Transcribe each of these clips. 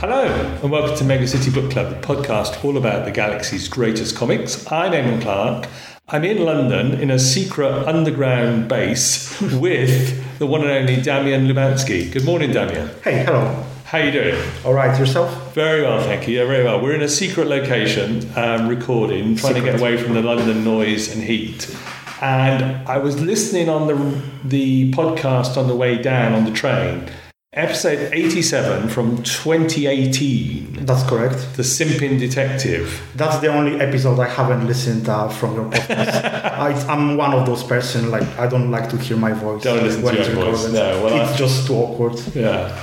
Hello, and welcome to Mega City Book Club, the podcast all about the galaxy's greatest comics. I'm Eamon Clark. I'm in London in a secret underground base with the one and only Damian Lubansky. Good morning, Damian. Hey, hello. How you doing? All right, yourself? Very well, thank you. Yeah, very well. We're in a secret location, um, recording, trying to get away from the London noise and heat. And I was listening on the the podcast on the way down on the train, episode eighty-seven from 2018, That's correct. the Simping Detective. That's the only episode I haven't listened uh, from your podcast. I, I'm one of those person like I don't like to hear my voice. Don't listen to your voice. No, well, it's I- just too awkward. Yeah.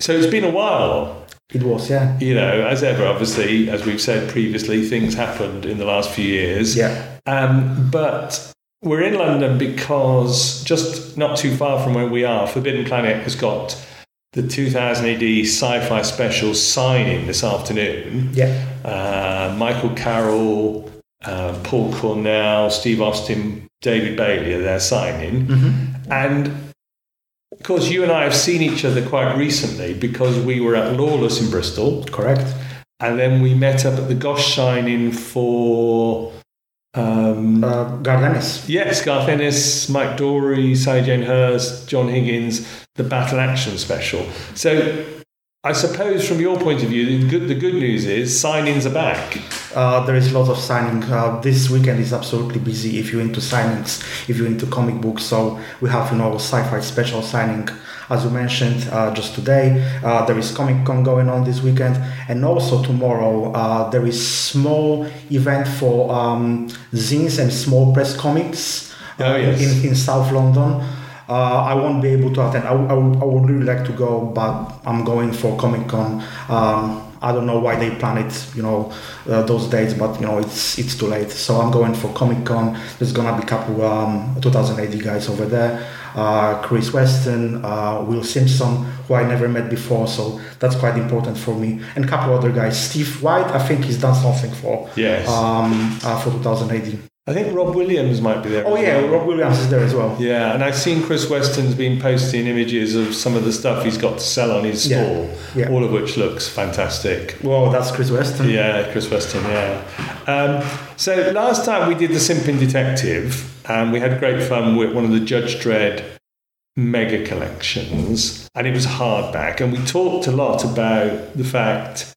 So it's been a while. It was, yeah, You know, as ever, obviously, as we've said previously, things happened in the last few years. yeah. Um, but we're in London because just not too far from where we are, Forbidden Planet has got the 2000 AD sci-fi special signing this afternoon. Yeah, Uh, Michael Carroll, uh, Paul Cornell, Steve Austin, David Bailey are there signing. Mm-hmm. And of course, you and I have seen each other quite recently because we were at Lawless in Bristol. correct. And then we met up at the Gosh signing for um, Uh, Garth Ennis. Yes, Garth Ennis, Mike Dorey, Sally Jane Hurst, John Higgins, the Battle Action Special. So, I suppose from your point of view, the good, the good news is signings are back. Uh, there is a lot of signing. Uh, this weekend is absolutely busy if you're into signings, if you're into comic books. So we have, you know, sci-fi special signing, as you mentioned uh, just today. Uh, there is Comic Con going on this weekend, and also tomorrow uh, there is small event for um, zines and small press comics uh, Oh, yes. in, in South London. Uh, I won't be able to attend. I, I, would- I would really like to go, but I'm going for Comic Con. Um, I don't know why they plan it, you know, uh, those dates, but you know, it's it's too late. So I'm going for Comic Con. There's gonna be a couple um, 2000 AD guys over there. Uh, Chris Weston, uh, Will Simpson, who I never met before, so that's quite important for me. And a couple other guys. Steve White, I think he's done something for Yes. um, uh, for 2000 AD. I think Rob Williams might be there. Oh yeah, well. Rob Williams is there as well. Yeah, and I've seen Chris Weston's been posting images of some of the stuff he's got to sell on his Yeah, stall, yeah. all of which looks fantastic. Well, that's Chris Weston. Yeah, Chris Weston, yeah. Um, so last time we did the Simping Detective, and we had great fun with one of the Judge Dredd mega collections, and it was hardback. And we talked a lot about the fact,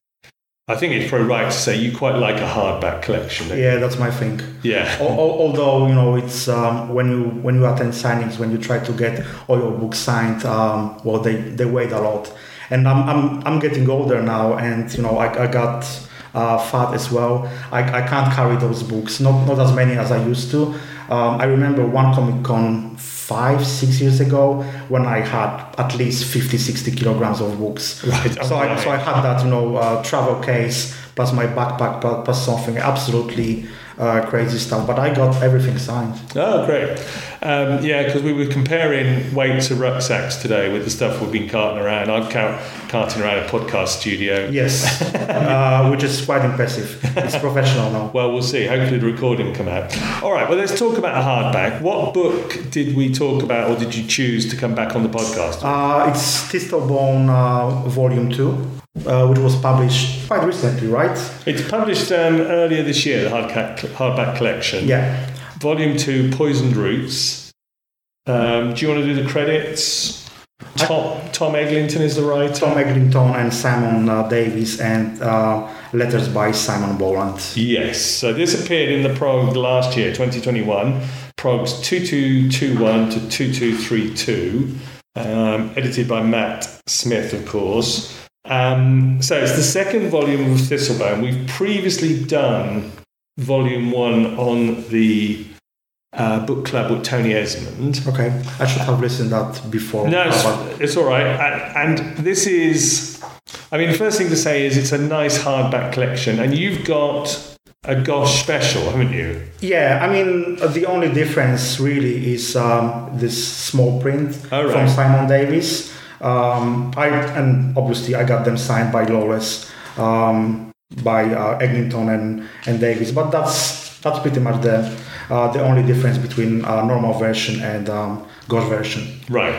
I think it's probably right to say you quite like a hardback collection. Yeah, that's my thing. Yeah. Al- al- Although you know, it's um, when you when you attend signings, when you try to get all your books signed, um, well, they, they wait a lot. And I'm, I'm, I'm getting older now, and you know, I, I got uh, fat as well. I, I can't carry those books, not not as many as I used to. Um, I remember one Comic Con five, six years ago when I had at least 50, 60 kilograms of books. Right, So I, so I had that, you know, uh, travel case plus my backpack plus something absolutely uh, crazy stuff. But I got everything signed. Oh, great. Um, yeah, because we were comparing weights of rucksacks today with the stuff we've been carting around. I'm car- carting around a podcast studio. Yes, uh, which is quite impressive. It's professional now. Well, we'll see. Hopefully, the recording will come out. All right. Well, let's talk about a hardback. What book did we talk about, or did you choose to come back on the podcast? Uh, it's Thistlebone uh, Volume 2, uh, which was published quite recently, right? It's published um, earlier this year, the hardback, hardback collection. Yeah. Volume two, Poisoned Roots. Um, do you want to do the credits? Tom, Tom Eglington is the writer. Tom Eglington and Simon uh, Davis, and uh, letters by Simon Bowland. Yes. So this appeared in the prog last year, 2021. Progs 2221 to 2232, um, edited by Matt Smith, of course. Um, so it's the second volume of Thistlebone. We've previously done volume one on the uh, book club with Tony Esmond. Okay, I should have listened that before. No, it's, it's all right. And, and this is, I mean, the first thing to say is it's a nice hardback collection, and you've got a Gosh special, haven't you? Yeah, I mean, uh, the only difference really is um, this small print Oh, right. from Simon Davis. Um, I and obviously I got them signed by Lawless, um, by uh, Eglington and, and Davis. But that's that's pretty much the uh, the only difference between uh, normal version and um, Gosh version. Right.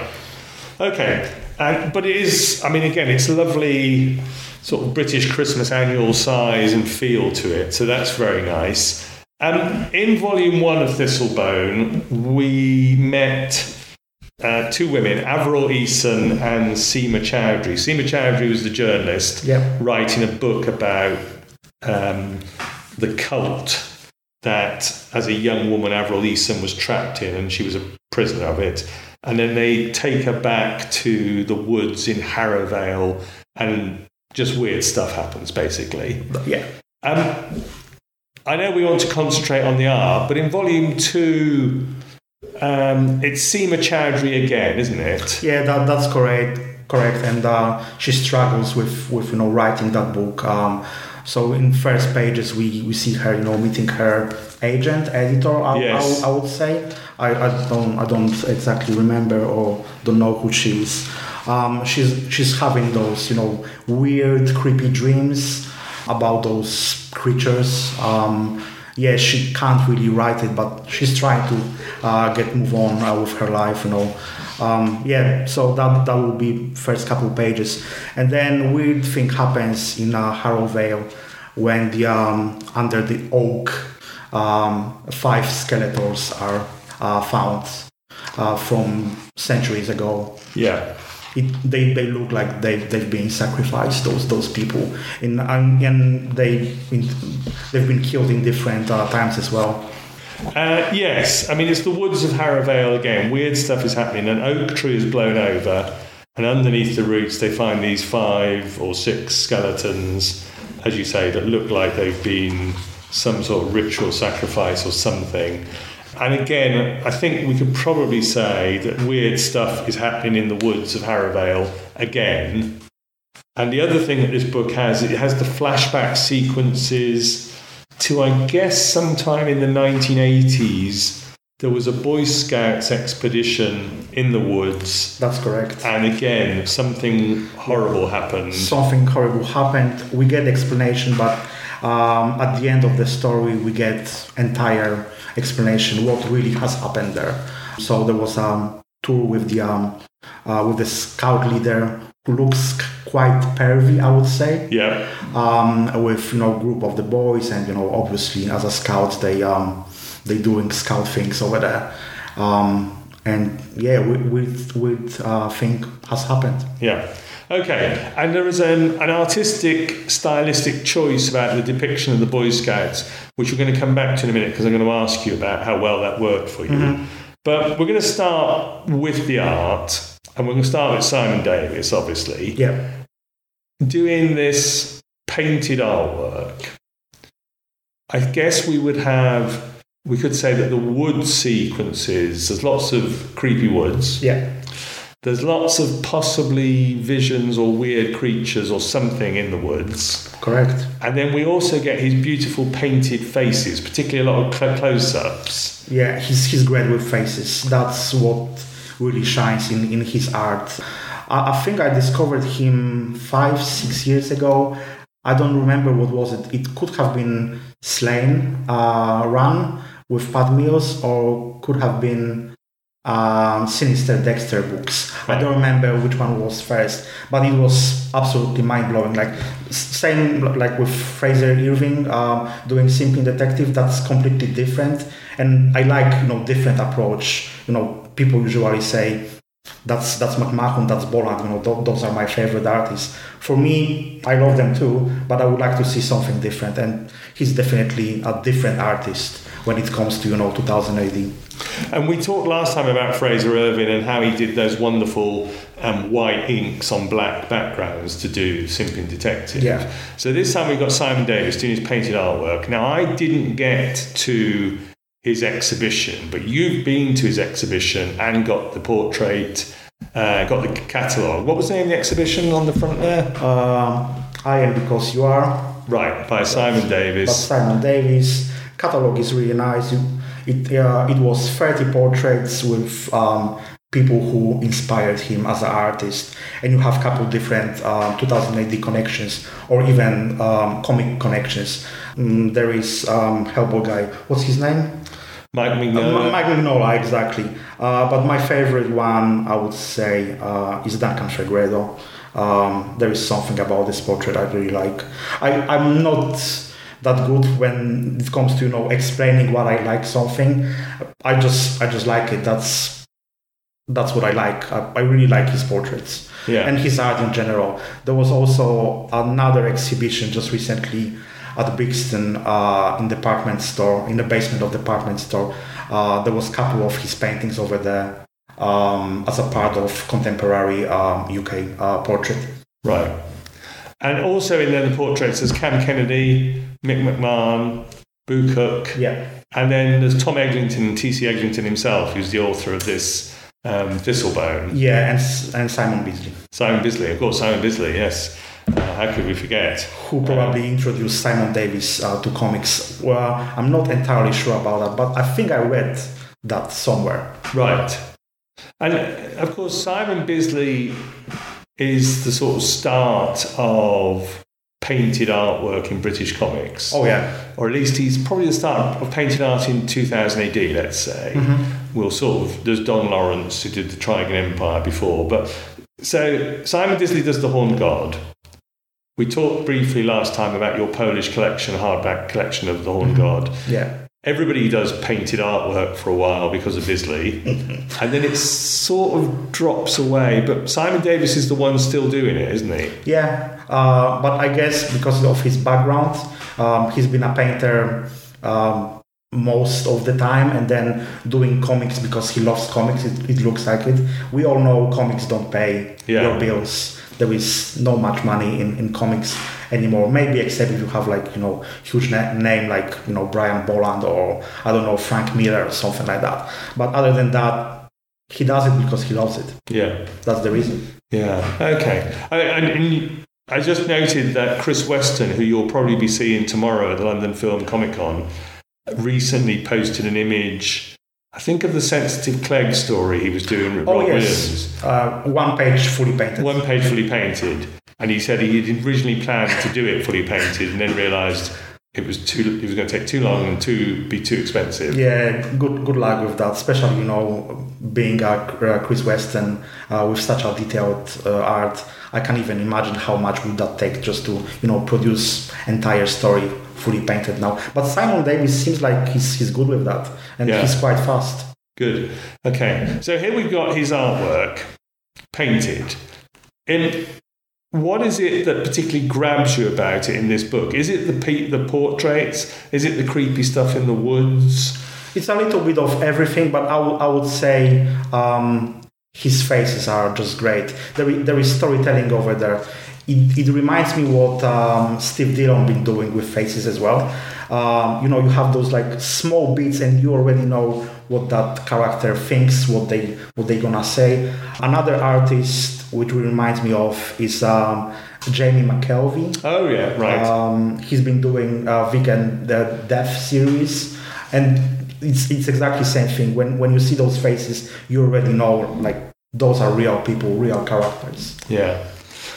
Okay. And, but it is, I mean, again, it's lovely sort of British Christmas annual size and feel to it. So that's very nice. Um, in volume one of Thistlebone, we met uh, two women, Avril Eason and Seema Chowdhury. Seema Chowdhury was the journalist Yeah. writing a book about um, the cult that, as a young woman, Avril Eason was trapped in, and she was a prisoner of it. And then they take her back to the woods in Harrowvale, and just weird stuff happens, basically. Yeah. Um, I know we want to concentrate on the art, but in volume two, um, it's Seema Chowdhury again, isn't it? Yeah, that, that's correct. Correct, and uh, she struggles with, with you know writing that book. Um, so in first pages, we, we see her you know meeting her agent, editor. I, Yes. I, I would say. I, I don't I don't exactly remember or don't know who she is. Um, she's she's having those you know weird, creepy dreams about those creatures. Um, yeah, she can't really write it, but she's trying to uh, get move on uh, with her life, you know. Um, yeah, so that that will be first couple pages, and then weird thing happens in uh, Harrowvale when the um, under the oak um, five skeletons are uh, found uh, from centuries ago Yeah. It, they, they look like they, they've been sacrificed those those people and, and, they they've been killed in different uh, times as well Uh, yes, I mean it's the woods of Harrowvale again. Weird stuff is happening. An oak tree is blown over, and underneath the roots they find these five or six skeletons, as you say, that look like they've been some sort of ritual sacrifice or something. And again, I think we could probably say that weird stuff is happening in the woods of Harrowvale again. And the other thing that this book has, it has the flashback sequences to, I guess, sometime in the 1980s. There was a Boy Scouts expedition in the woods, that's correct and again, something horrible happened. something horrible happened we get the explanation but um, at the end of the story we get entire explanation what really has happened there. So there was a tour with the um, uh, with the scout leader who looks quite pervy i would say. Yeah, um, with you know group of the boys and you know obviously as a scout they um, they doing scout things over there. Um, and yeah weird, weird uh, thing has happened. Yeah. Okay, and there is an, an artistic, stylistic choice about the depiction of the Boy Scouts, which we're going to come back to in a minute because I'm going to ask you about how well that worked for you. Mm-hmm. But we're going to start with the art, and we're going to start with Simon Davis, obviously. yeah doing this painted artwork, I guess we would have, we could say that the wood sequences, there's lots of creepy woods, yeah there's lots of possibly visions or weird creatures or something in the woods. correct. And then we also get his beautiful painted faces, particularly a lot of cl- close ups. yeah he's he's great with faces. That's what really shines in in his art. I, I think i discovered him five six years ago. I don't remember what was it. It could have been Sláine uh, run with pat mills or could have been um, Sinister Dexter books. I don't remember which one was first, but it was absolutely mind blowing. Like same like with Frazer Irving um, doing Simping Detective. That's completely different, and I like you know different approach. You know, people usually say that's that's McMahon, that's Bolland. You know, th- those are my favorite artists. For me, I love them too, but I would like to see something different, and he's definitely a different artist when it comes to you know 2000 AD. And we talked last time about Frazer Irving and how he did those wonderful um, white inks on black backgrounds to do Simping Detective. Yeah. So this time we've got Simon Davis doing his painted artwork. Now, I didn't get to his exhibition, but you've been to his exhibition and got the portrait, uh, got the catalogue. What was the name of the exhibition on the front there? Um, I am because you are. Right, by Simon Davis. Simon Davis catalog is really nice. You, it uh, it was 30 portraits with um, people who inspired him as an artist, and you have a couple of different um, 2000 AD connections or even um, comic connections. Mm, there is um, Hellboy guy. What's his name? Mike Uh, Mignola. Mike Mignola, exactly. Uh, but my favorite one, I would say, uh, is Duncan Fegredo. Um, there is something about this portrait I really like. I, I'm not that good when it comes to you know explaining what I like something. I just I just like it. That's that's what I like. I, I really like his portraits Yeah. and his art in general. There was also another exhibition just recently at Brixton uh, in department store in the basement of department store. Uh, there was a couple of his paintings over there um, as a part of contemporary um, UK uh, portrait. Right. And also in there, the portraits, there's Cam Kennedy, Mick McMahon, Boo Cook, Yeah, and then there's Tom Eglington, T.C. Eglington himself, who's the author of this um, Thistlebone. yeah, and and Simon Beasley, Simon Bisley, of course, Simon Bisley, yes. Uh, how could we forget? who probably introduced Simon Davis uh, to comics. Well, I'm not entirely sure about that, but I think I read that somewhere. Right. And of course, Simon Bisley is the sort of start of painted artwork in British comics. Oh yeah, Or at least he's probably the start of painted art in 2000 AD, let's say. Mm-hmm. We'll sort of, there's Don Lawrence who did the Trigan Empire before. But so Simon Bisley does the Horned God. We talked briefly last time about your Polish collection, hardback collection of the Horned mm-hmm. God. yeah. Everybody does painted artwork for a while because of Bisley, and then it sort of drops away. But Simon Davis is the one still doing it, isn't he? Yeah, uh, but I guess because of his background, um, he's been a painter um, most of the time and then doing comics because he loves comics. It, it looks like it. We all know comics don't pay Yeah. your bills. There is no much money in, in comics anymore. Maybe except if you have like you know huge na- name like you know Brian Bolland or I don't know Frank Miller or something like that. But other than that, he does it because he loves it. Yeah. That's the reason. Yeah. Okay. I, and, and I just noted that Chris Weston, who you'll probably be seeing tomorrow at the London Film Comic Con, recently posted an image. I think of the sensitive Clegg story he was doing with Oh Rob yes, Williams. uh, one page fully painted. One page fully painted, and he said he had originally planned to do it fully painted, and then realised it was too. It was going to take too long and too be too expensive. Yeah, good good luck with that. Especially you know, being a uh, Chris Weston uh, with such a detailed uh, art, I can't even imagine how much would that take just to you know produce entire story fully painted now. But Simon Davis seems like he's he's good with that, and Yeah. he's quite fast. Good. Okay. So here we've got his artwork painted. In what is it that particularly grabs you about it in this book? Is it the the portraits? Is it the creepy stuff in the woods? It's a little bit of everything, but I would- say um, his faces are just great. There there is storytelling over there. It, it reminds me what um, Steve Dillon been doing with faces as well. Um, you know, you have those like small bits, and you already know what that character thinks, what they what they gonna say. Another artist which reminds me of is um, Jamie McKelvie. Oh yeah, right. Um, he's been doing uh, Vegan the Death series, and it's it's exactly the same thing. When when you see those faces, you already know like those are real people, real characters. Yeah.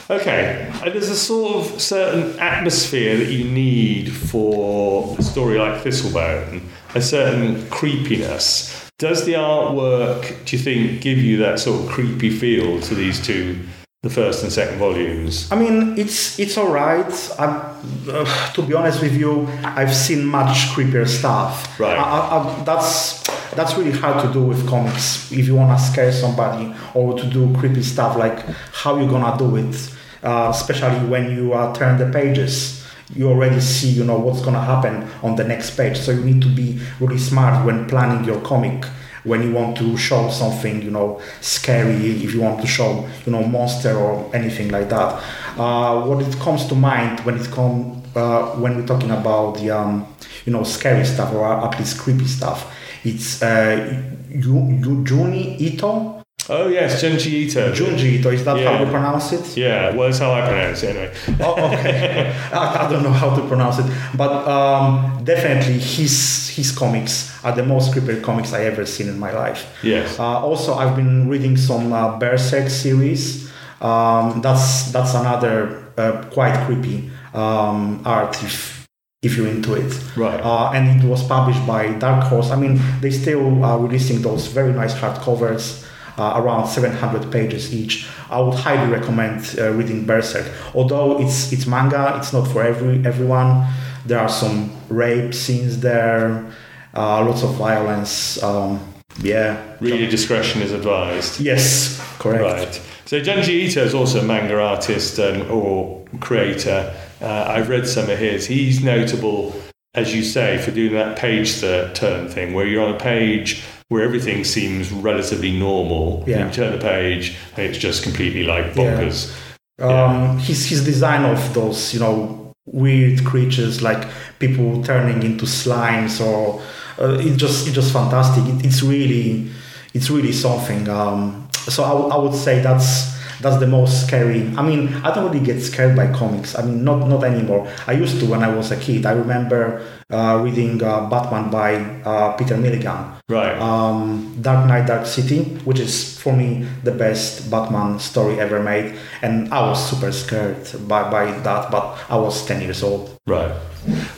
Okay. And there's a sort of certain atmosphere that you need for a story like Thistlebone, a certain creepiness. Does the artwork, do you think, give you that sort of creepy feel to these two, the first and second volumes? I mean, it's it's all right. Uh, to be honest with you, I've seen much creepier stuff. Right. I, I, I, that's that's really hard to do with comics. If you want to scare somebody or to do creepy stuff, like how you gonna do it, uh, especially when you uh, turn the pages. You already see, you know, what's gonna happen on the next page. So you need to be really smart when planning your comic when you want to show something, you know, scary, if you want to show, you know, monster or anything like that. Uh, what it comes to mind when it come uh, when we're talking about the, um, you know, scary stuff or at least creepy stuff, it's uh, Yu- Yu- Juni Ito. Oh, yes, Junji Ito. Junji Ito, is that Yeah. how you pronounce it? Yeah, well, that's how I pronounce it anyway. oh, okay. I, I don't know how to pronounce it, but um, definitely his his comics are the most creepy comics I ever seen in my life. Yes. Uh, also, I've been reading some uh, Berserk series. Um, that's that's another uh, quite creepy um, art if if you're into it. Right. Uh, and it was published by Dark Horse. I mean, they still are releasing those very nice hardcovers. Uh, around 700 pages each. I would highly recommend uh, reading Berserk. Although it's it's manga, it's not for every everyone. There are some rape scenes there, uh, lots of violence. Um, yeah. Reader discretion is advised. Yes, correct. Right. So Junji Ito is also a manga artist and or creator. Uh, I've read some of his. He's notable, as you say, for doing that page turn thing, where you're on a page where everything seems relatively normal. Yeah. You turn the page and it's just completely like bonkers. Yeah. Um, his his design of those, you know, weird creatures like people turning into slimes or uh, it's just it's just fantastic. It, it's really it's really something. Um, so I would say that's that's the most scary. I mean, I don't really get scared by comics. I mean, not not anymore. I used to when I was a kid. I remember uh, reading uh, Batman by uh, Peter Milligan. Right. Um, Dark Knight, Dark City, which is for me the best Batman story ever made, and I was super scared by by that. But I was ten years old. Right.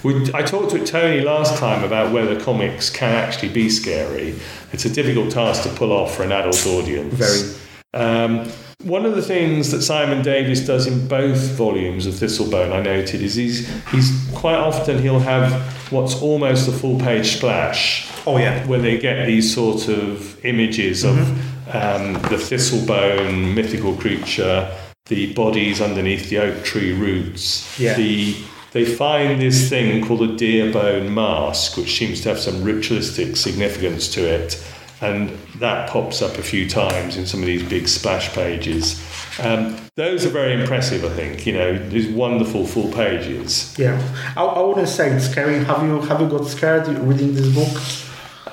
We, I talked to Tony last time about whether comics can actually be scary. It's a difficult task to pull off for an adult audience. Very. Um, one of the things that Simon Davis does in both volumes of Thistlebone, I noted, is he's he's quite often he'll have what's almost a full page splash. Oh yeah. Where they get these sort of images mm-hmm. of um, the Thistlebone mythical creature, the bodies underneath the oak tree roots, yeah. the they find this thing called a deer bone mask, which seems to have some ritualistic significance to it. And that pops up a few times in some of these big splash pages. Um, those are very impressive, I think. You know, these wonderful full pages. Yeah, I, I wouldn't say it's scary. Have you have you got scared reading this book?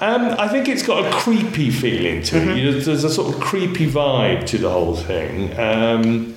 Um, I think it's got a creepy feeling to mm-hmm. it. You know, there's a sort of creepy vibe to the whole thing. Um,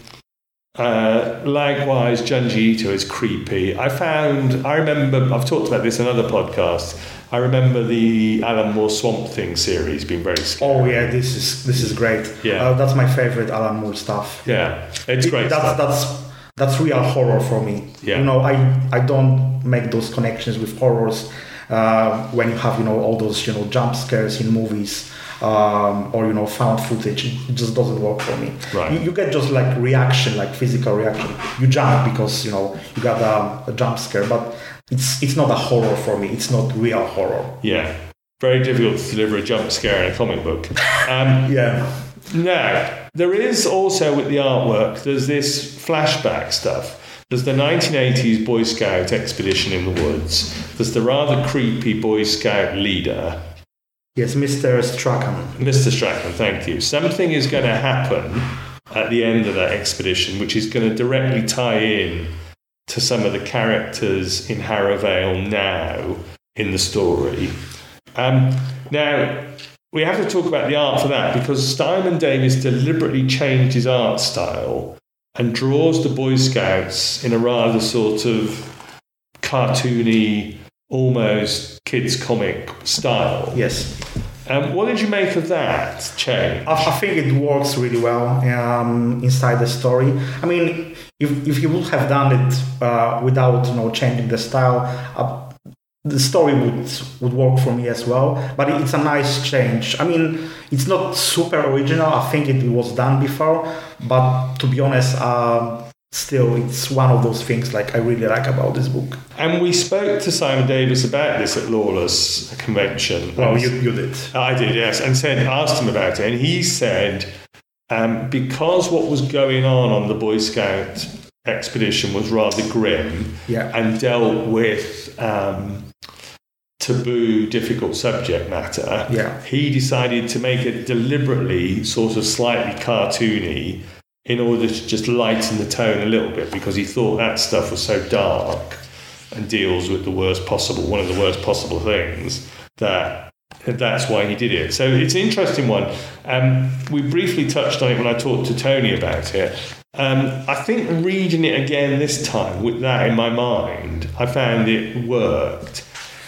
uh, likewise, Junji Ito is creepy. I found, I remember, I've talked about this in other podcasts. I remember the Alan Moore Swamp Thing series being very scary. Oh yeah, this is this is great. Yeah, uh, that's my favorite Alan Moore stuff. Yeah, it's great. It, that's that's that's real horror for me. Yeah, you know, I I don't make those connections with horrors uh, when you have you know all those you know jump scares in movies um, or you know found footage. It just doesn't work for me. Right. You, you, get just like reaction, like physical reaction. You jump because you know you got a, a jump scare, but it's it's not a horror for me. It's not real horror. Yeah, very difficult to deliver a jump scare in a comic book. Um, yeah. Now there is also with the artwork. There's this flashback stuff. There's the 1980s Boy Scout expedition in the woods. There's the rather creepy Boy Scout leader Yes, Mr. Strachan. Mr. Strachan, thank you. Something is going to happen at the end of that expedition, which is going to directly tie in to some of the characters in Harrowvale now in the story. Um, now, we have to talk about the art for that because Simon Davis deliberately changed his art style and draws the Boy Scouts in a rather sort of cartoony, almost kids comic style. Yes. Um, what did you make of that change? I, I think it works really well um, inside the story. I mean, if, if you would have done it uh, without you know changing the style, uh, the story would would work for me as well. But it's a nice change. I mean, it's not super original. I think it was done before, but to be honest, uh, still it's one of those things like I really like about this book. And we spoke to Simon Davis about this at Lawless convention. Oh, you, you did. I did, yes, and said asked him about it, and he said um, because what was going on on the Boy Scout expedition was rather grim yeah. and dealt with. Um, taboo, difficult subject matter. Yeah. He decided to make it deliberately sort of slightly cartoony in order to just lighten the tone a little bit because he thought that stuff was so dark and deals with the worst possible, one of the worst possible things that that's why he did it. So it's an interesting one. Um, we briefly touched on it when I talked to Tony about it. Um, I think reading it again this time with that in my mind, I found it worked.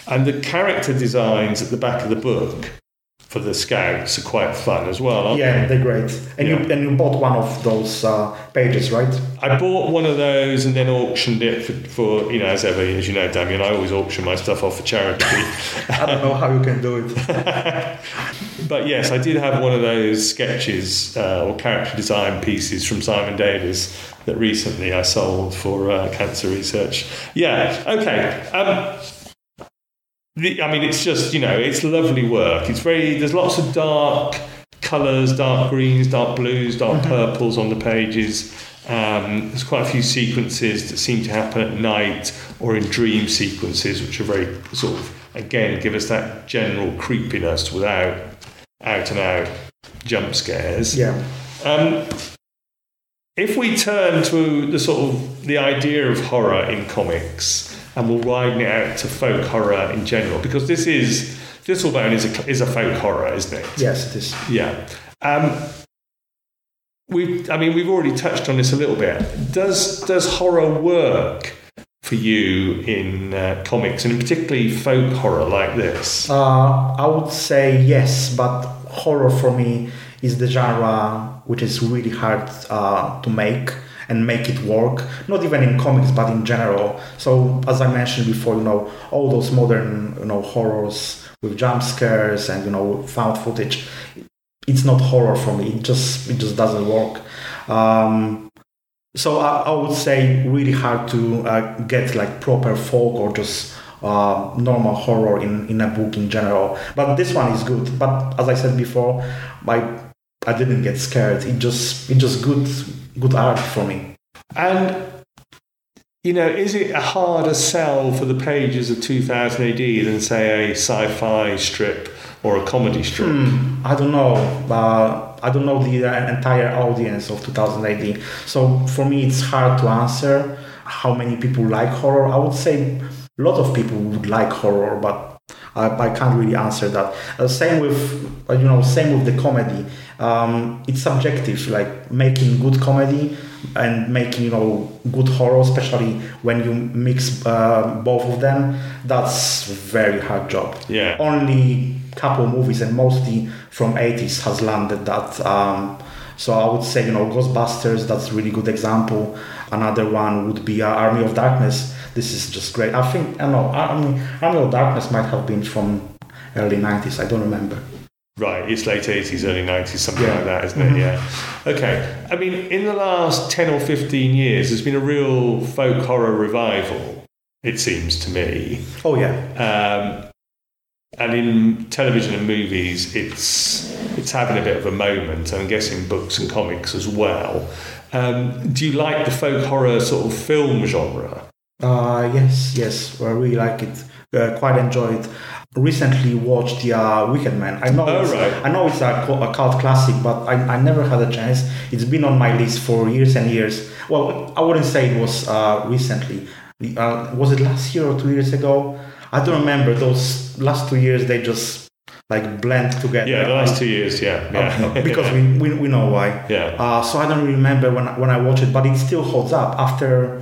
And the character designs at the back of the book for the scouts are quite fun as well. yeah, they? are great. And yeah. you and you bought one of those uh, pages, right? I bought one of those and then auctioned it for, for, you know, as ever, as you know, Damian, I always auction my stuff off for charity. I don't know how you can do it. but yes, I did have one of those sketches uh, or character design pieces from Simon Davis that recently I sold for uh, cancer research. Yeah, okay. Um, the, I mean, it's just you know, it's lovely work. It's very. There's lots of dark colours, dark greens, dark blues, dark purples on the pages. Um, there's quite a few sequences that seem to happen at night or in dream sequences, which are very sort of again give us that general creepiness without out and out jump scares. Yeah. Um, if we turn to the sort of the idea of horror in comics, and we'll widen it out to folk horror in general, because this is Thistlebone is a is a folk horror, isn't it? Yes, it is. Yeah. Um, we, I mean, we've already touched on this a little bit. Does does horror work for you in uh, comics, and particularly folk horror like this? Uh, I would say yes, but horror for me is the genre which is really hard uh, to make and make it work. Not even in comics, but in general. So, as I mentioned before, you know, all those modern, you know, horrors with jump scares and you know found footage, it's not horror for me. It just it just doesn't work. Um, so I, I would say really hard to uh, get like proper folk or just uh, normal horror in, in a book in general. But this one is good. But as I said before, I I didn't get scared. It just it just good good art for me. And you know, is it a harder sell for the pages of 2000 AD than say a sci-fi strip or a comedy strip? Hmm, I don't know. Uh, I don't know the uh, entire audience of 2000 AD. So for me, it's hard to answer how many people like horror. I would say a lot of people would like horror, but I, I can't really answer that. Uh, same with uh, you know, same with the comedy. Um, it's subjective. Like making good comedy and making you know good horror, especially when you mix uh, both of them. That's very hard job. Yeah. Only couple movies and mostly from 80s has landed that. Um, so I would say you know Ghostbusters. That's a really good example. Another one would be uh, Army of Darkness. This is just great. I think I don't know Army Army of Darkness might have been from early 90s. I don't remember. Right, it's late 80s, early 90s, something Yeah. like that, isn't it? Yeah. Okay. I mean, in the last 10 or 15 years, there's been a real folk horror revival, it seems to me. Oh yeah. Um, and in television and movies, it's it's having a bit of a moment. I'm guessing books and comics as well. Um, do you like the folk horror sort of film genre? Uh, yes, yes, I really like it. Uh, quite enjoyed. It. Recently watched the uh, Wicked Man. I know, Oh, it's, right. I know it's a, a cult classic, but I, I never had a chance. It's been on my list for years and years. Well, I wouldn't say it was uh, recently. Uh, was it last year or two years ago? I don't remember. Those last two years, they just like blend together. Yeah, the last two years, yeah. yeah. because we, we, we know why. Yeah. Uh, so I don't remember when when I watched it, but it still holds up. After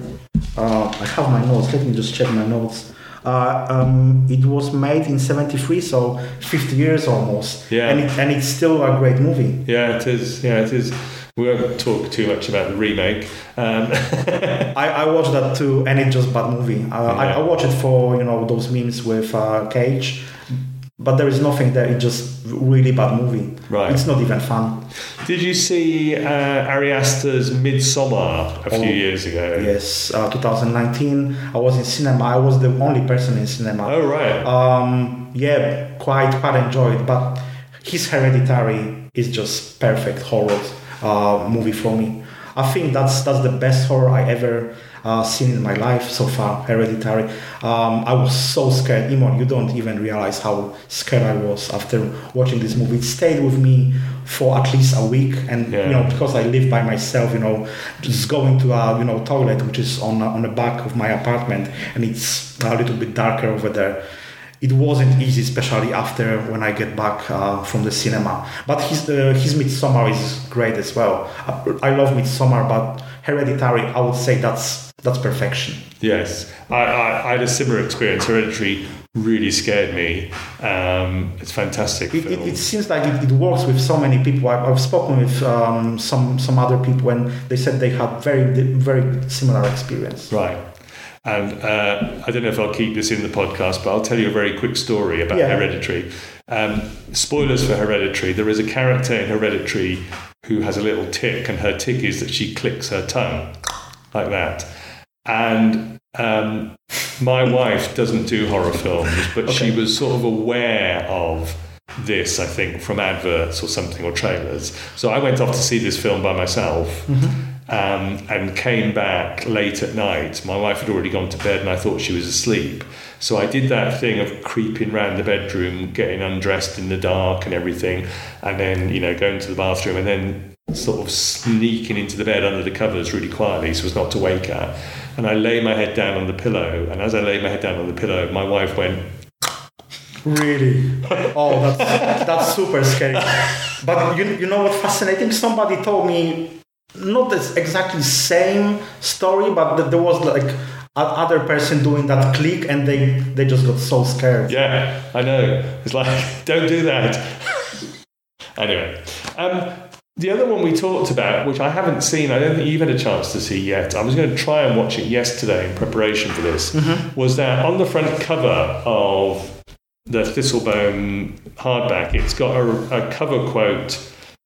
uh, I have my notes, let me just check my notes. Uh, um, it was made in '73, so 50 years almost. Yeah. And it, and it's still a great movie. Yeah, it is. Yeah, it is. We won't talk too much about the remake. Um, I, I watched that too, and it's just bad movie. Uh, I, Yeah. I watched it for you know those memes with uh, Cage, but there is nothing there. It's just really bad movie. Right. It's not even fun. Did you see uh, Ari Aster's Midsommar a few Oh, years ago? Yes, uh, 2019. I was in cinema. I was the only person in cinema. Oh, right. Um, yeah, quite quite enjoyed. But his Hereditary is just perfect horror uh, movie for me. I think that's that's the best horror I ever uh, seen in my life so far. Hereditary. Um, I was so scared. Eamon, you don't even realize how scared I was after watching this movie. It stayed with me for at least a week, and Yeah. you know because I live by myself, you know, just going to a you know toilet which is on on the back of my apartment, and it's a little bit darker over there it wasn't easy, especially after when I get back uh, from the cinema. But his uh, his Midsommar is great as well. I, I love Midsommar, but Hereditary, I would say that's that's perfection. Yes, I, I, I had a similar experience. Hereditary really scared me. Um, it's fantastic It, it, it seems like it, it works with so many people. I, I've spoken with um, some some other people, and they said they had very very similar experience. right. And uh, I don't know if I'll keep this in the podcast, but I'll tell you a very quick story about Yeah. Hereditary. Um, spoilers for Hereditary. There is a character in Hereditary who has a little tick, and her tick is that she clicks her tongue like that. And um, my wife doesn't do horror films, but she was sort of aware of this, I think, from adverts or something or trailers. So I went off to see this film by myself. Um, and came back late at night. My wife had already gone to bed, and I thought she was asleep. So I did that thing of creeping round the bedroom, getting undressed in the dark and everything, and then you know going to the bathroom, and then sort of sneaking into the bed under the covers really quietly, so as not to wake her. And I lay my head down on the pillow, and as I lay my head down on the pillow, my wife went, Really? Oh, that's, that's super scary. But you, you know what fascinating? Somebody told me not this exactly same story, but there was like other person doing that click and they, they just got so scared. Yeah, I know. It's like, don't do that. anyway, um, the other one we talked about, which I haven't seen, I don't think you've had a chance to see yet. I was going to try and watch it yesterday in preparation for this. Was that on the front cover of the Thistlebone hardback? It's got a, a cover quote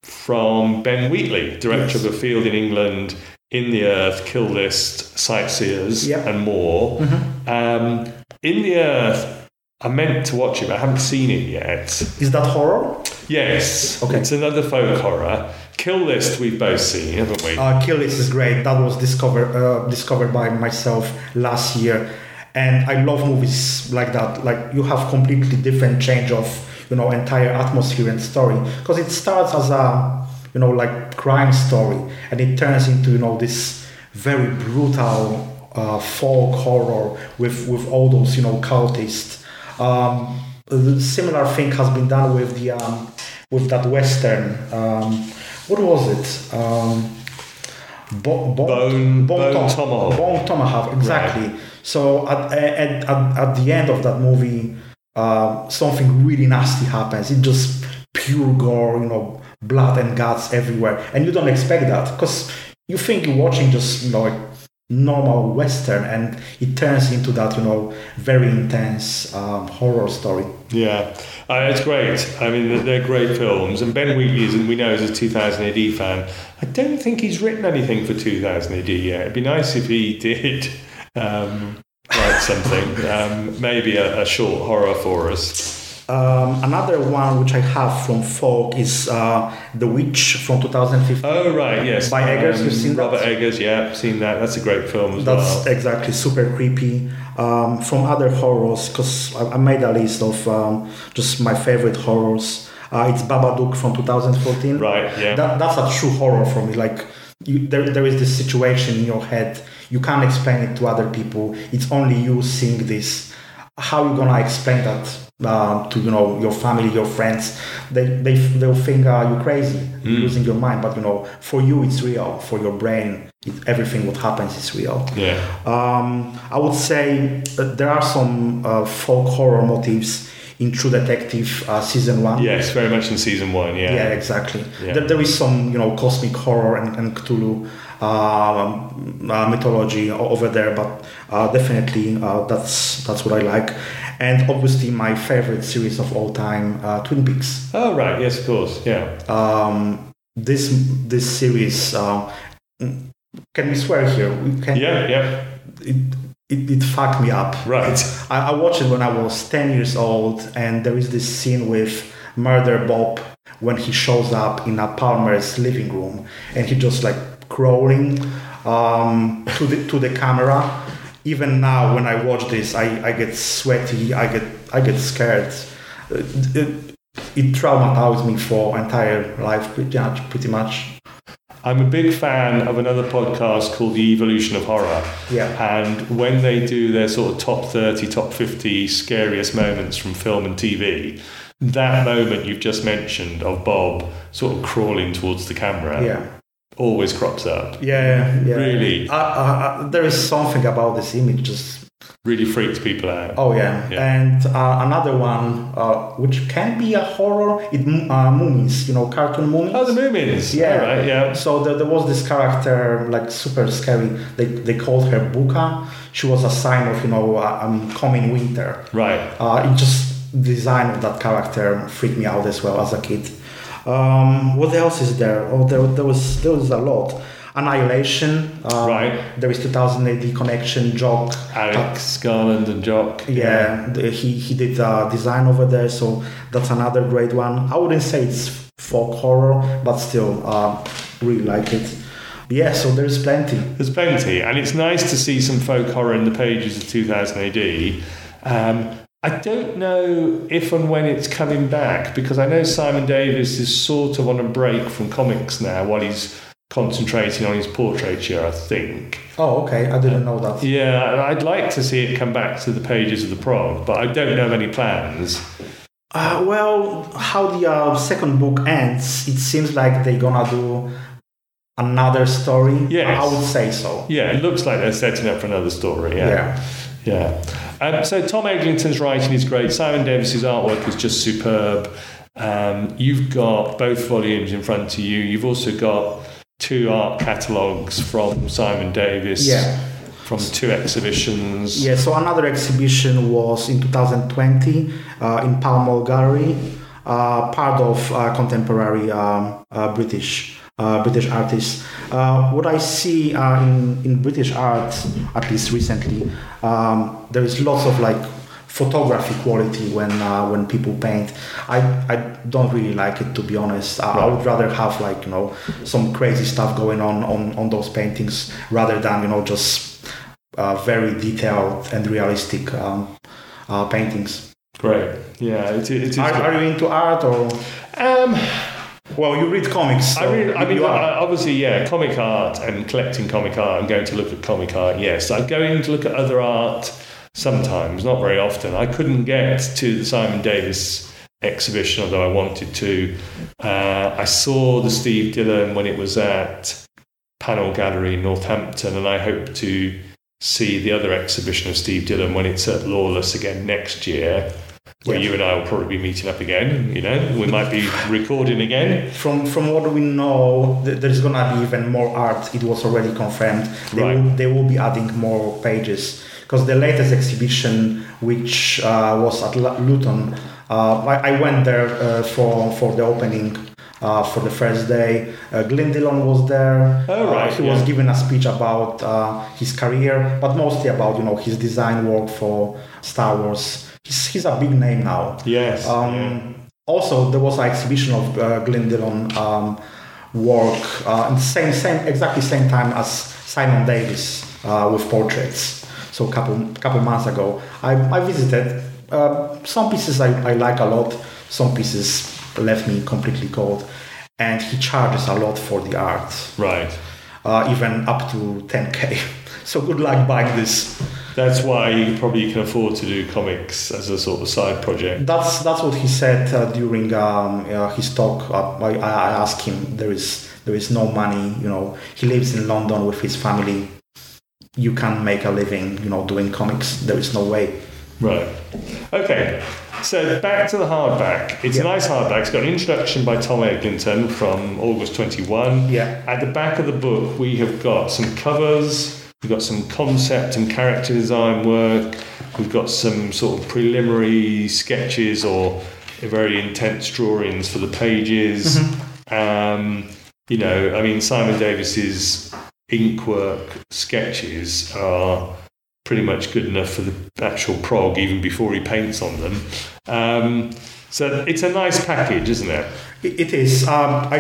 from Ben Wheatley, director of A Field in England, In the Earth, Kill List, Sightseers, Yep. and more. Um, in the Earth, I meant to watch it, but I haven't seen it yet. Is that horror? Yes, Okay. it's another folk horror. Kill List, we've both seen, haven't we? Uh, Kill List is great. That was discovered uh, discovered by myself last year, and I love movies like that. Like you have completely different change of you know entire atmosphere and story because it starts as a you know like crime story and it turns into you know this very brutal uh, folk horror with with all those you know cultists. Um, a similar thing has been done with the um, with that western. Um, what was it? Um, Bo- bo- Bone- Bone Tom- Tomahawk. Bone Tomahawk, exactly. So at, at, at, at the end of that movie, uh, something really nasty happens. It just pure gore, you know, blood and guts everywhere, and you don't expect that because you think you're watching just you know like normal western, and it turns into that you know very intense um, horror story. Yeah, uh, it's great. I mean, they're, great films. And Ben Wheatley, is, and we know, is a 2000 AD fan. I don't think he's written anything for 2000 AD yet. It'd be nice if he did um, write something, um, maybe a, a short horror for us. Um, another one which I have from folk is uh, The Witch from 2015. Oh, right, yes. By Eggers, you've seen that? Robert Eggers, yeah, seen that. That's a great film as That's well. exactly super creepy. Um, from other horrors, because I, I made a list of um, just my favorite horrors. Uh, it's Babadook from 2014. Right, yeah. That, that's a true horror for me. Like you, there, there is this situation in your head. You can't explain it to other people. It's only you seeing this. How are you gonna explain that uh, to you know your family, your friends? They they they'll think uh, you're crazy, you're losing your mind. But you know, for you it's real. For your brain, it, everything what happens is real. yeah. Um, I would say there are some uh, folk horror motifs in True Detective uh, season one. Yes, very much in season one, yeah. Yeah, exactly. Yeah. There, there is some, you know, cosmic horror and, and Cthulhu um, uh, mythology over there, but uh, definitely uh, that's that's what I like. And obviously, my favorite series of all time, uh, Twin Peaks. Oh, right, yes, of course, yeah. Um, this this series, uh, can we swear here? We can. Yeah, yeah, It, it, it fucked me up. right. I, I watched it when I was 10 years old, and there is this scene with Murder Bob when he shows up in a Palmer's living room and he just like crawling um, to the to the camera. Even now, when I watch this, I, I get sweaty. I get I get scared. It, it, it traumatized me for entire life, pretty much. Pretty much. I'm a big fan of another podcast called The Evolution of Horror. Yeah. And when they do their sort of top 30, top 50 scariest moments from film and TV, that moment you've just mentioned of Bob sort of crawling towards the camera Yeah. Always crops up. Yeah. Yeah. Really? Uh, uh, uh, there is something about this image just Really freaks people out. Oh yeah, Yeah. and uh, another one uh, which can be a horror. It uh, Moonies, you know, cartoon Moonies. Oh, the Moomins. Yeah. All right, yeah. So there, there was this character like super scary. They they called her Buka. she was a sign of you know uh, um, coming winter. Right. Uh, it just design of that character freaked me out as well as a kid. Um, what else is there? Oh, there, there was there was a lot. Annihilation. Uh, Right. There is 2000 AD Connection, Jock. Alex Garland and Jock. Yeah, the, he he did uh, design over there, so that's another great one. I wouldn't say it's folk horror, but still, uh, really like it. Yeah, so there's plenty. There's plenty, and it's nice to see some folk horror in the pages of 2000 AD. Um, I don't know if and when it's coming back because I know Simon Davis is sort of on a break from comics now while he's concentrating on his portraiture, I think. Oh, okay, I didn't know that. Yeah, and I'd like to see it come back to the pages of the prog, but I don't know of any plans. Uh, well, how the uh, second book ends, it seems like they're gonna do another story. Yeah, I would say so. Yeah, it looks like they're setting up for another story. Yeah. Yeah. Yeah. Um, so Tom Eglington's writing is great. Simon Davis's artwork is just superb. Um, you've got both volumes in front of you. You've also got two art catalogues from Simon Davis Yeah. from two exhibitions. Yeah, so another exhibition was in 2020 uh, in Pall Mall Gallery, uh, part of uh, contemporary um, uh, British uh, British artists. Uh, what I see uh, in, in British art, at least recently, um, there is lots of like photography quality when uh, when people paint. I, I don't really like it to be honest. I, I would rather have like you know some crazy stuff going on on, on those paintings rather than you know just uh, very detailed and realistic um, uh, paintings. Great. Yeah, it, it is. Are, are you into art or? um, Well, you read comics. So I mean, I mean, uh, obviously, yeah, comic art and collecting comic art and going to look at comic art. Yes, I'm going to look at other art sometimes, not very often. I couldn't get to the Simon Davis exhibition, although I wanted to. Uh, I saw the Steve Dillon when it was at Panel Gallery in Northampton, and I hope to see the other exhibition of Steve Dillon when it's at Lawless again next year. Where Yeah. you and I will probably be meeting up again, you know, we might be recording again. From from what we know, th- there's gonna be even more art. It was already confirmed. They Right. will they will be adding more pages because the latest exhibition, which uh, was at Lu- Luton, uh, I, I went there uh, for for the opening. Uh, for the first day, uh, Glyn Dillon was there. Oh, right, Uh, he yeah. was giving a speech about uh, his career, but mostly about you know his design work for Star Wars. He's, he's a big name now. Yes. Um, yeah. Also, there was an exhibition of uh, Glyn Dillon um, work uh, in the same, same, exactly same time as Simon Davis uh, with portraits. So a couple, couple months ago, I, I visited. Uh, some pieces I, I like a lot. Some pieces left me completely cold. And he charges a lot for the art, Right. uh, even up to 10k. So good luck buying this. That's why you probably can afford to do comics as a sort of side project. That's that's what he said uh, during um, uh, his talk. Uh, I, I asked him, "There is there is no money. You know, he lives in London with his family. You can't make a living. You know, doing comics. There is no way." Right. Okay. So back to the hardback. It's a nice hardback. It's got an introduction by Tom Eglington from August 21. Yeah. At the back of the book, we have got some covers. We've got some concept and character design work. We've got some sort of preliminary sketches or very intense drawings for the pages. Um, you know, I mean, Simon Davis's ink work sketches are pretty much good enough for the actual prog, even before he paints on them. Um, so it's a nice package, isn't it? It, it is. Um, I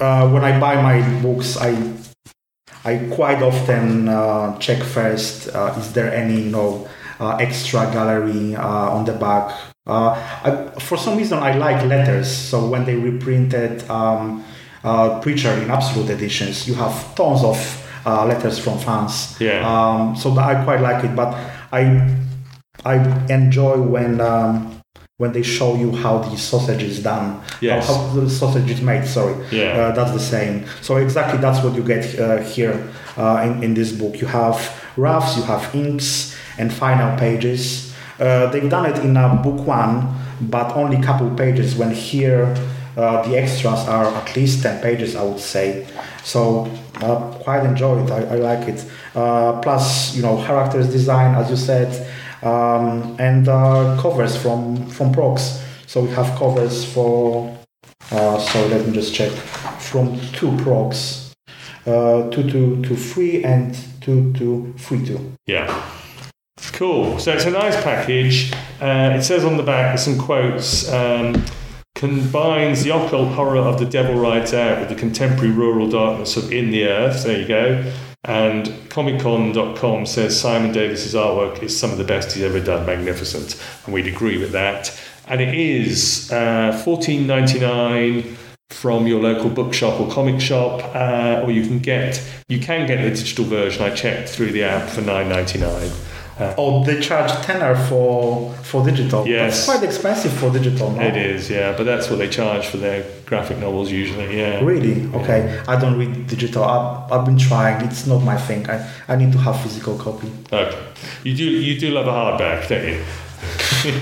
uh, when I buy my books, I I quite often uh, check first. Uh, is there any you know uh, extra gallery uh, on the back? Uh, I, for some reason, I like letters. So when they reprinted um, uh, Preacher in absolute editions, you have tons of uh, letters from fans. Yeah. Um, so I quite like it, but I I enjoy when um, when they show you how the sausage is done. Yes. How, how the sausage is made. Sorry. Yeah. Uh, that's the same. So exactly that's what you get uh, here uh, in in this book. You have roughs, you have inks, and final pages. Uh, they've done it in uh, book one, but only a couple pages. When here. Uh, the extras are at least 10 pages, I would say. So uh, quite enjoy it. I, I like it. Uh, plus, you know, characters design, as you said, um, and uh, covers from from progs. So we have covers for. Uh, so let me just check from two progs, uh, two to to three and two to three two. Yeah. Cool. So it's a nice package. Uh, it says on the back some quotes. Um, combines the occult horror of the devil rides out with the contemporary rural darkness of in the earth. There you go. And comiccon.com says Simon Davis's artwork is some of the best he's ever done. Magnificent. And we'd agree with that. And it is uh, 14.99 from your local bookshop or comic shop, uh, or you can get you can get the digital version. I checked through the app for 9.99. Oh, they charge tenner for for digital. Yes. That's quite expensive for digital. No? It is, yeah, but that's what they charge for their graphic novels usually. Yeah. Really? Okay. I don't read digital. I've, I've been trying. It's not my thing. I, I need to have physical copy. Okay. You do you do love a hardback, don't you?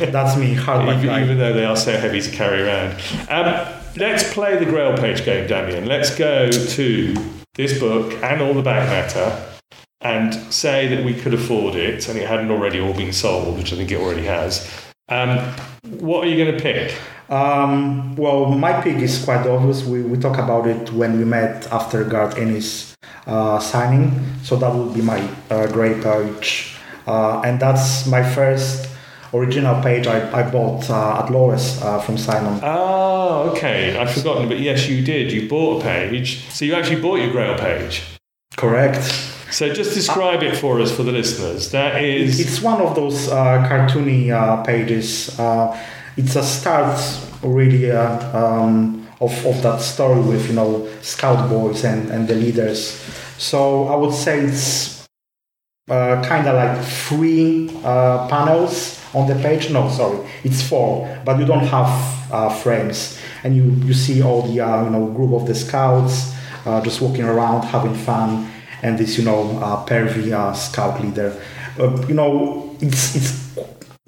That's me, hardback even, even though they are so heavy to carry around. Um, let's play the Grail page game, Damian. Let's go to this book and all the back matter and say that we could afford it and it hadn't already all been sold, which I think it already has. Um, what are you going to pick? Um, well, my pick is quite obvious. We, we talked about it when we met after Garth Ennis uh, signing. So that would be my uh, grey page. Uh, and that's my first original page I, I bought uh, at Lawless uh, from Simon. Ah, okay. I'd forgotten, but yes, you did. You bought a page. So you actually bought your Grail page. Correct. So just describe it for us, for the listeners. That is. It's one of those uh, cartoony uh, pages. Uh, it's a start, really, uh, um, of, of that story with, you know, scout boys and, and the leaders. So I would say it's uh, kind of like three uh, panels on the page. No, sorry, it's four, but you don't have frames. And you, you see all the, you know, group of the scouts just walking around, having fun and this you know uh, pervy uh, scout leader. Uh, you know, it's it's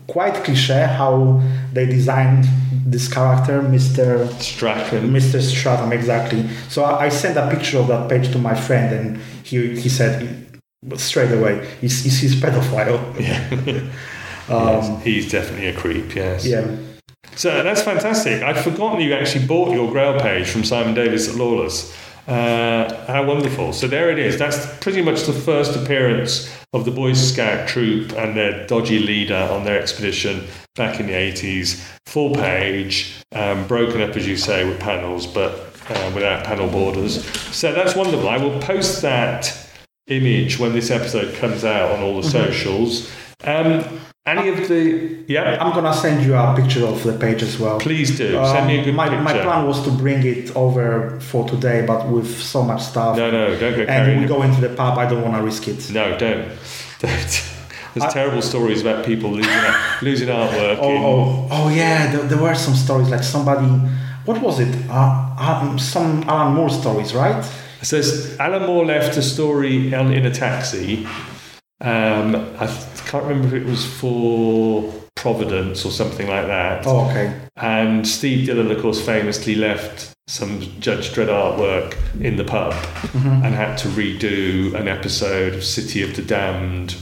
quite cliche how they designed this character, Mister Strachan. Mister Stratham, exactly. So I, I sent a picture of that page to my friend, and he he said straight away, he's he's, he's pedophile. Yeah. Um, yes, he's definitely a creep, yes. yeah. So that's fantastic. I'd forgotten you actually bought your Grail page from Simon Davis at Lawless. Uh, how wonderful. So there it is. That's pretty much the first appearance of the Boy Scout troop and their dodgy leader on their expedition back in the 80s. Full page, um, broken up, as you say, with panels, but uh, without panel borders. So that's wonderful. I will post that image when this episode comes out on all the socials. Um, any of the. Yeah, I'm gonna send you a picture of the page as well. please do. Send me a good Um, my, picture. my plan was to bring it over for today, but with so much stuff, No, no, don't go and we go into the pub, I don't want to risk it. No, don't. don't. There's I- terrible stories about people losing losing artwork. Oh, in, oh, oh yeah, there, there were some stories like somebody, what was it? Uh, um, some Alan Moore stories, right? It says Alan Moore left a story in a taxi. Um, I can't remember if it was for Providence or something like that. Oh, okay. And Steve Dillon, of course, famously left some Judge Dredd artwork in the pub and had to redo an episode of City of the Damned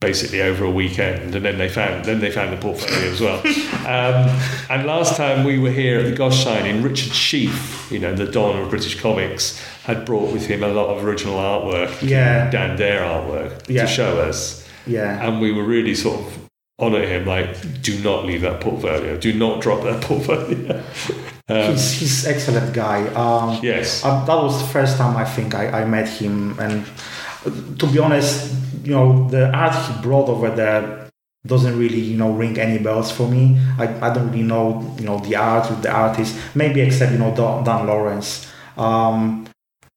basically over a weekend and then they found then they found the portfolio as well um, and last time we were here at the Gosh signing Richard Sheaf you know the Don of British comics had brought with him a lot of original artwork Yeah. Dan Dare artwork Yeah. to show us Yeah. and we were really sort of on at him like do not leave that portfolio do not drop that portfolio um, he's he's excellent guy. Um, yes uh, that was the first time I think I, I met him, and to be honest, you know, the art he brought over there doesn't really, you know, ring any bells for me. I, I don't really know, you know, the art with the artist, maybe except you know Don, Dan Lawrence. Um,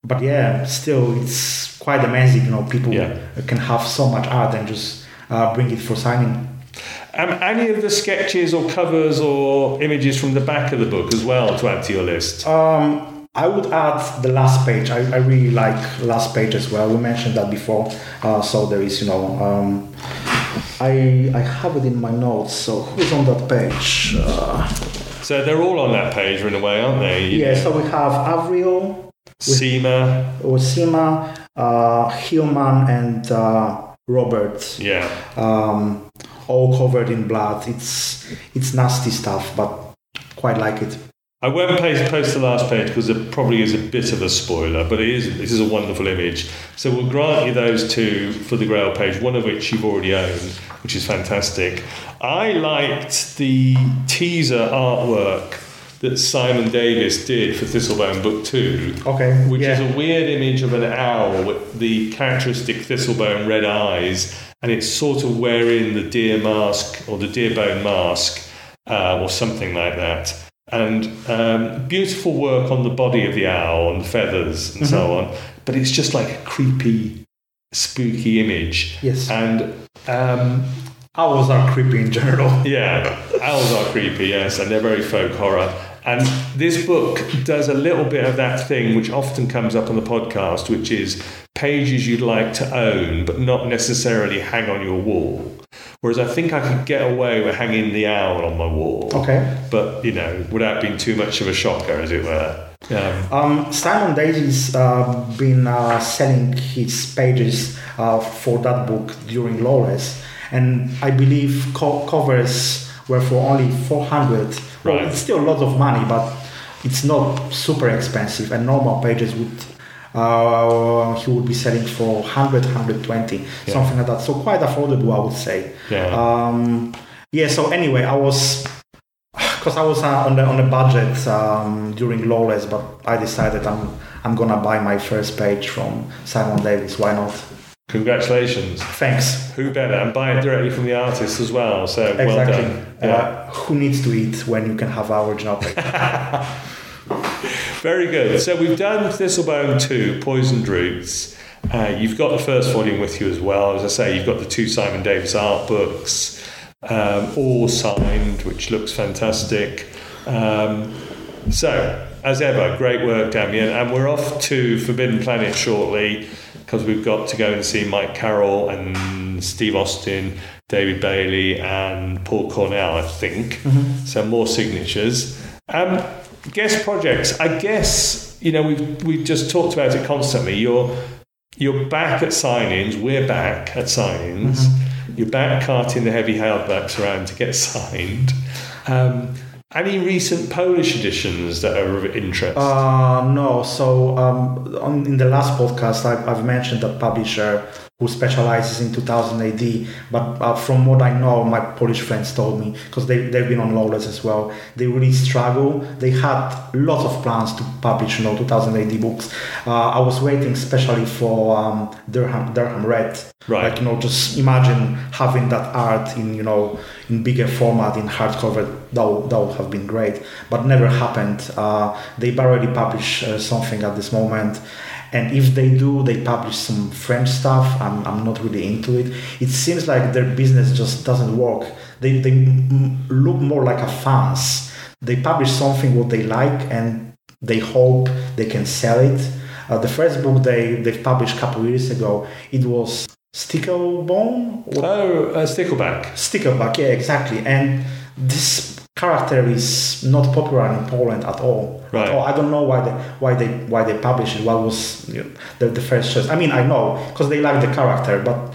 but yeah, still, it's quite amazing. You know, people Yeah. can have so much art and just uh, bring it for signing. Um, any of the sketches or covers or images from the back of the book as well to add to your list? Um, I would add the last page. I, I really like last page as well. We mentioned that before. Uh, so there is, you know, um, I I have it in my notes. So who's on that page? Uh, So they're all on that page in a way, aren't they? yeah. So we have Avril, Seema. Osima, uh, Hillman, and uh, Robert, Yeah. um, all covered in blood. It's it's nasty stuff, but quite like it. I won't post, post the last page because it probably is a bit of a spoiler, but it is. This is a wonderful image. So we'll grant you those two for the Grail page, one of which you've already owned, which is fantastic. I liked the teaser artwork that Simon Davis did for Thistlebone Book Two, Okay, which yeah. is a weird image of an owl with the characteristic Thistlebone red eyes, and it's sort of wearing the deer mask or the deer bone mask uh, or something like that. And um, beautiful work on the body of the owl and the feathers and so on, but it's just like a creepy, spooky image. Yes. And um, Owls are creepy in general. yeah, owls are creepy, yes, and they're very folk horror. And this book does a little bit of that thing which often comes up on the podcast, which is pages you'd like to own but not necessarily hang on your wall. Whereas I think I could get away with hanging the owl on my wall, Okay. but you know, without being too much of a shocker, as it were. Um, Um, Simon Davis's uh, been uh, selling his pages uh, for that book during Lawless, and I believe co- covers were for only 400. Well, Right. it's still a lot of money, but it's not super expensive, and normal pages would. Uh, he would be selling for 100 120 Yeah. something like that so quite affordable i would say yeah. um, yeah. So anyway, I was because I was uh, on the on the budget um, during Lawless, but I decided I'm I'm gonna buy my first page from Simon Davis. Why not? Congratulations. Thanks. Who better? And buy it directly from the artist as well. So well Exactly. done. Yeah. Uh, who needs to eat when you can have our original page? Very good. So we've done Thistlebone 2, Poisoned Roots. Uh, you've got the first volume with you as well. As I say, you've got the two Simon Davis art books, um, all signed, which looks fantastic. Um, so, as ever, great work, Damian. And we're off to Forbidden Planet shortly because we've got to go and see Mike Carroll and Steve Austin, David Bailey, and Paul Cornell, I think. So, more signatures. Um, guest projects. I guess you know we've we've just talked about it constantly. You're you're back at signings. We're back at signings. You're back carting the heavy hardbacks around to get signed. Um, any recent Polish editions that are of interest? Uh, no. So um, on, in the last podcast, I, I've mentioned a publisher who specializes in 2000 AD. But uh, from what I know, my Polish friends told me because they they've been on Lawless as well. They really struggle. They had lots of plans to publish, you know, 2000 AD books. Uh, I was waiting especially for um, Durham Durham Red. Right. Like you know, just imagine having that art in you know in bigger format in hardcover. That would, that would have been great, but never happened. Uh, they barely publish uh, something at this moment, and if they do, they publish some French stuff. I'm, I'm not really into it. It seems like their business just doesn't work. They they m- look more like a fans. They publish something what they like and they hope they can sell it. Uh, the first book they they published a couple years ago, it was Sticklebone or oh, uh, Stickleback. Stickerback, yeah, exactly. And this character is not popular in Poland at all. Right. At all. I don't know why they why they why they published it. What was you know, the, the first choice? I mean, I know because they like the character, but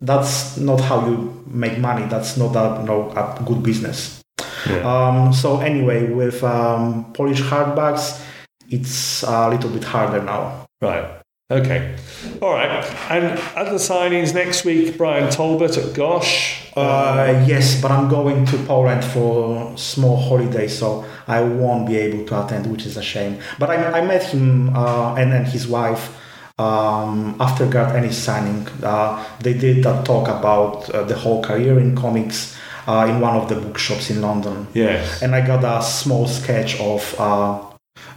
that's not how you make money. That's not a you know a good business. Yeah. Um, so anyway, with um, Polish hardbacks, it's a little bit harder now. Right. Okay. All right. And other signings next week. Bryan Talbot at Gosh. Uh, yes, but I'm going to Poland for small holiday, so I won't be able to attend, which is a shame. But I, I met him uh, and then his wife um, after Garth Ennis signing. Uh, they did a talk about uh, the whole career in comics uh, in one of the bookshops in London, Yes. and I got a small sketch of uh,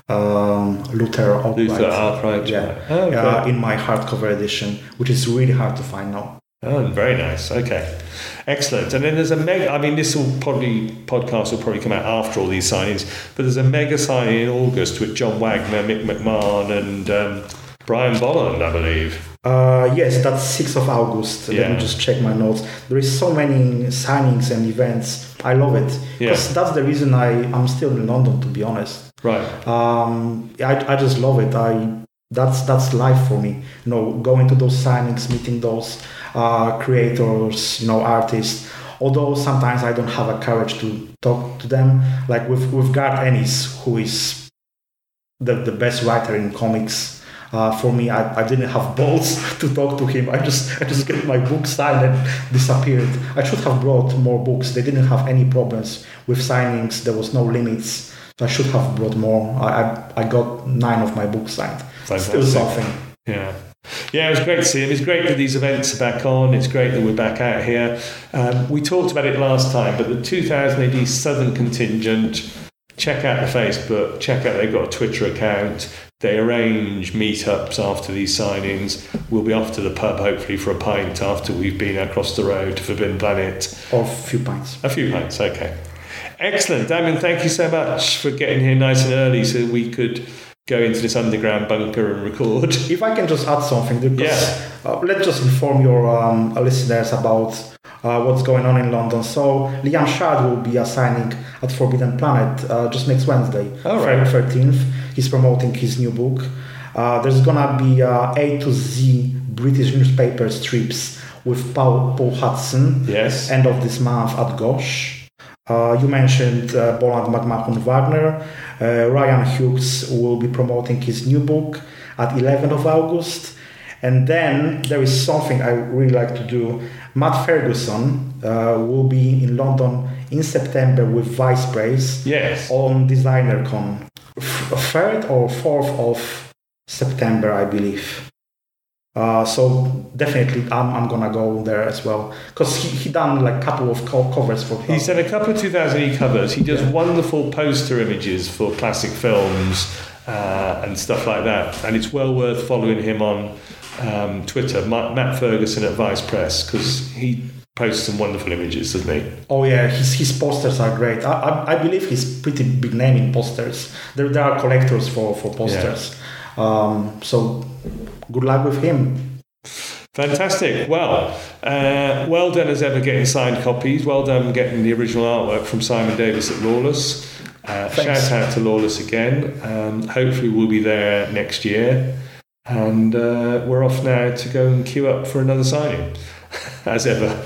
um, Luther Arkwright. Luther. Yeah, Oh, uh, okay. in my hardcover edition, which is really hard to find now. Oh, very nice. Okay, excellent. And then there's a mega. I mean, this will probably podcast will probably come out after all these signings, but there's a mega signing in August with John Wagner, Mick McMahon, and um, Brian Bolland, I believe. Uh, yes, that's 6th of August. Let me just check my notes. There is so many signings and events. I love it. Yeah. Because that's the reason I, I'm still in London, to be honest. Right. Um, I, I just love it. I that's that's life for me. You know, going to those signings, meeting those uh, creators, you know, artists. Although sometimes I don't have a courage to talk to them, like with with Garth Ennis, who is the the best writer in comics. Uh, for me, I, I didn't have balls to talk to him. I just I just get my book signed and disappeared. I should have brought more books. They didn't have any problems with signings. There was no limits. I should have brought more. I, I, I got nine of my books signed. Fantastic. Still something. Yeah. Yeah, it was great to see him. It's great that these events are back on. It's great that we're back out here. Um, we talked about it last time, but the 2000 AD Southern contingent, check out the Facebook, check out they've got a Twitter account. They arrange meetups after these signings. We'll be off to the pub, hopefully, for a pint after we've been across the road to Forbidden Planet. Or a few pints. A few pints, okay. Excellent. Damian, thank you so much for getting here nice and early so we could go into this underground bunker and record. If I can just add something, because Yeah. uh, let's just inform your um, listeners about uh, what's going on in London. So Liam Sharp will be assigning at Forbidden Planet uh, just next Wednesday, All right. thirteenth. He's promoting his new book. Uh, there's gonna be uh, A to Z British newspaper strips with Paul, Paul Hudson. Yes. End of this month at Gosh. Uh, you mentioned uh, Bolland McMahon Wagner. Uh, Rian Hughes will be promoting his new book at 11th of August. And then there is something I really like to do. Matt Ferguson uh, will be in London in September with Vice Press Yes. on DesignerCon. F- 3rd or 4th of September, I believe. Uh, so definitely, I'm, I'm gonna go there as well because he, he done like a couple of co- covers for. He's done a couple of 2000 covers. He does Yeah. wonderful poster images for classic films uh, and stuff like that. And it's well worth following him on um, Twitter, Ma- Matt Ferguson at Vice Press, because he posts some wonderful images, doesn't he? Oh yeah, his, his posters are great. I, I, I believe he's pretty big name in posters. There, there are collectors for, for posters. Um, so good luck with him. Fantastic. Well, uh, well done as ever getting signed copies. Well done getting the original artwork from Simon Davis at Lawless. Uh, Thanks. shout out to Lawless again. Um, hopefully, we'll be there next year. And uh, we're off now to go and queue up for another signing, as ever.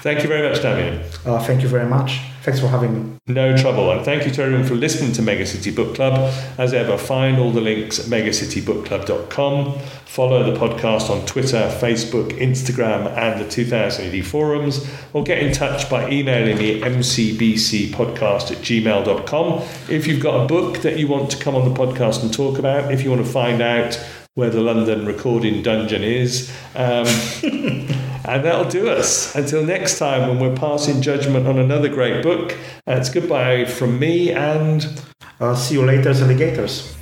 Thank you very much, Damian. Uh, thank you very much. Thanks for having me. No trouble. And thank you to everyone for listening to Mega City Book Club. As ever, find all the links at megacitybookclub.com. Follow the podcast on Twitter, Facebook, Instagram, and the 2000 AD forums. Or get in touch by emailing me at mcbcpodcast at gmail.com. If you've got a book that you want to come on the podcast and talk about, if you want to find out where the London recording dungeon is, um, and that'll do us. Until next time, when we're passing judgment on another great book, it's goodbye from me and. I'll see you later, alligators.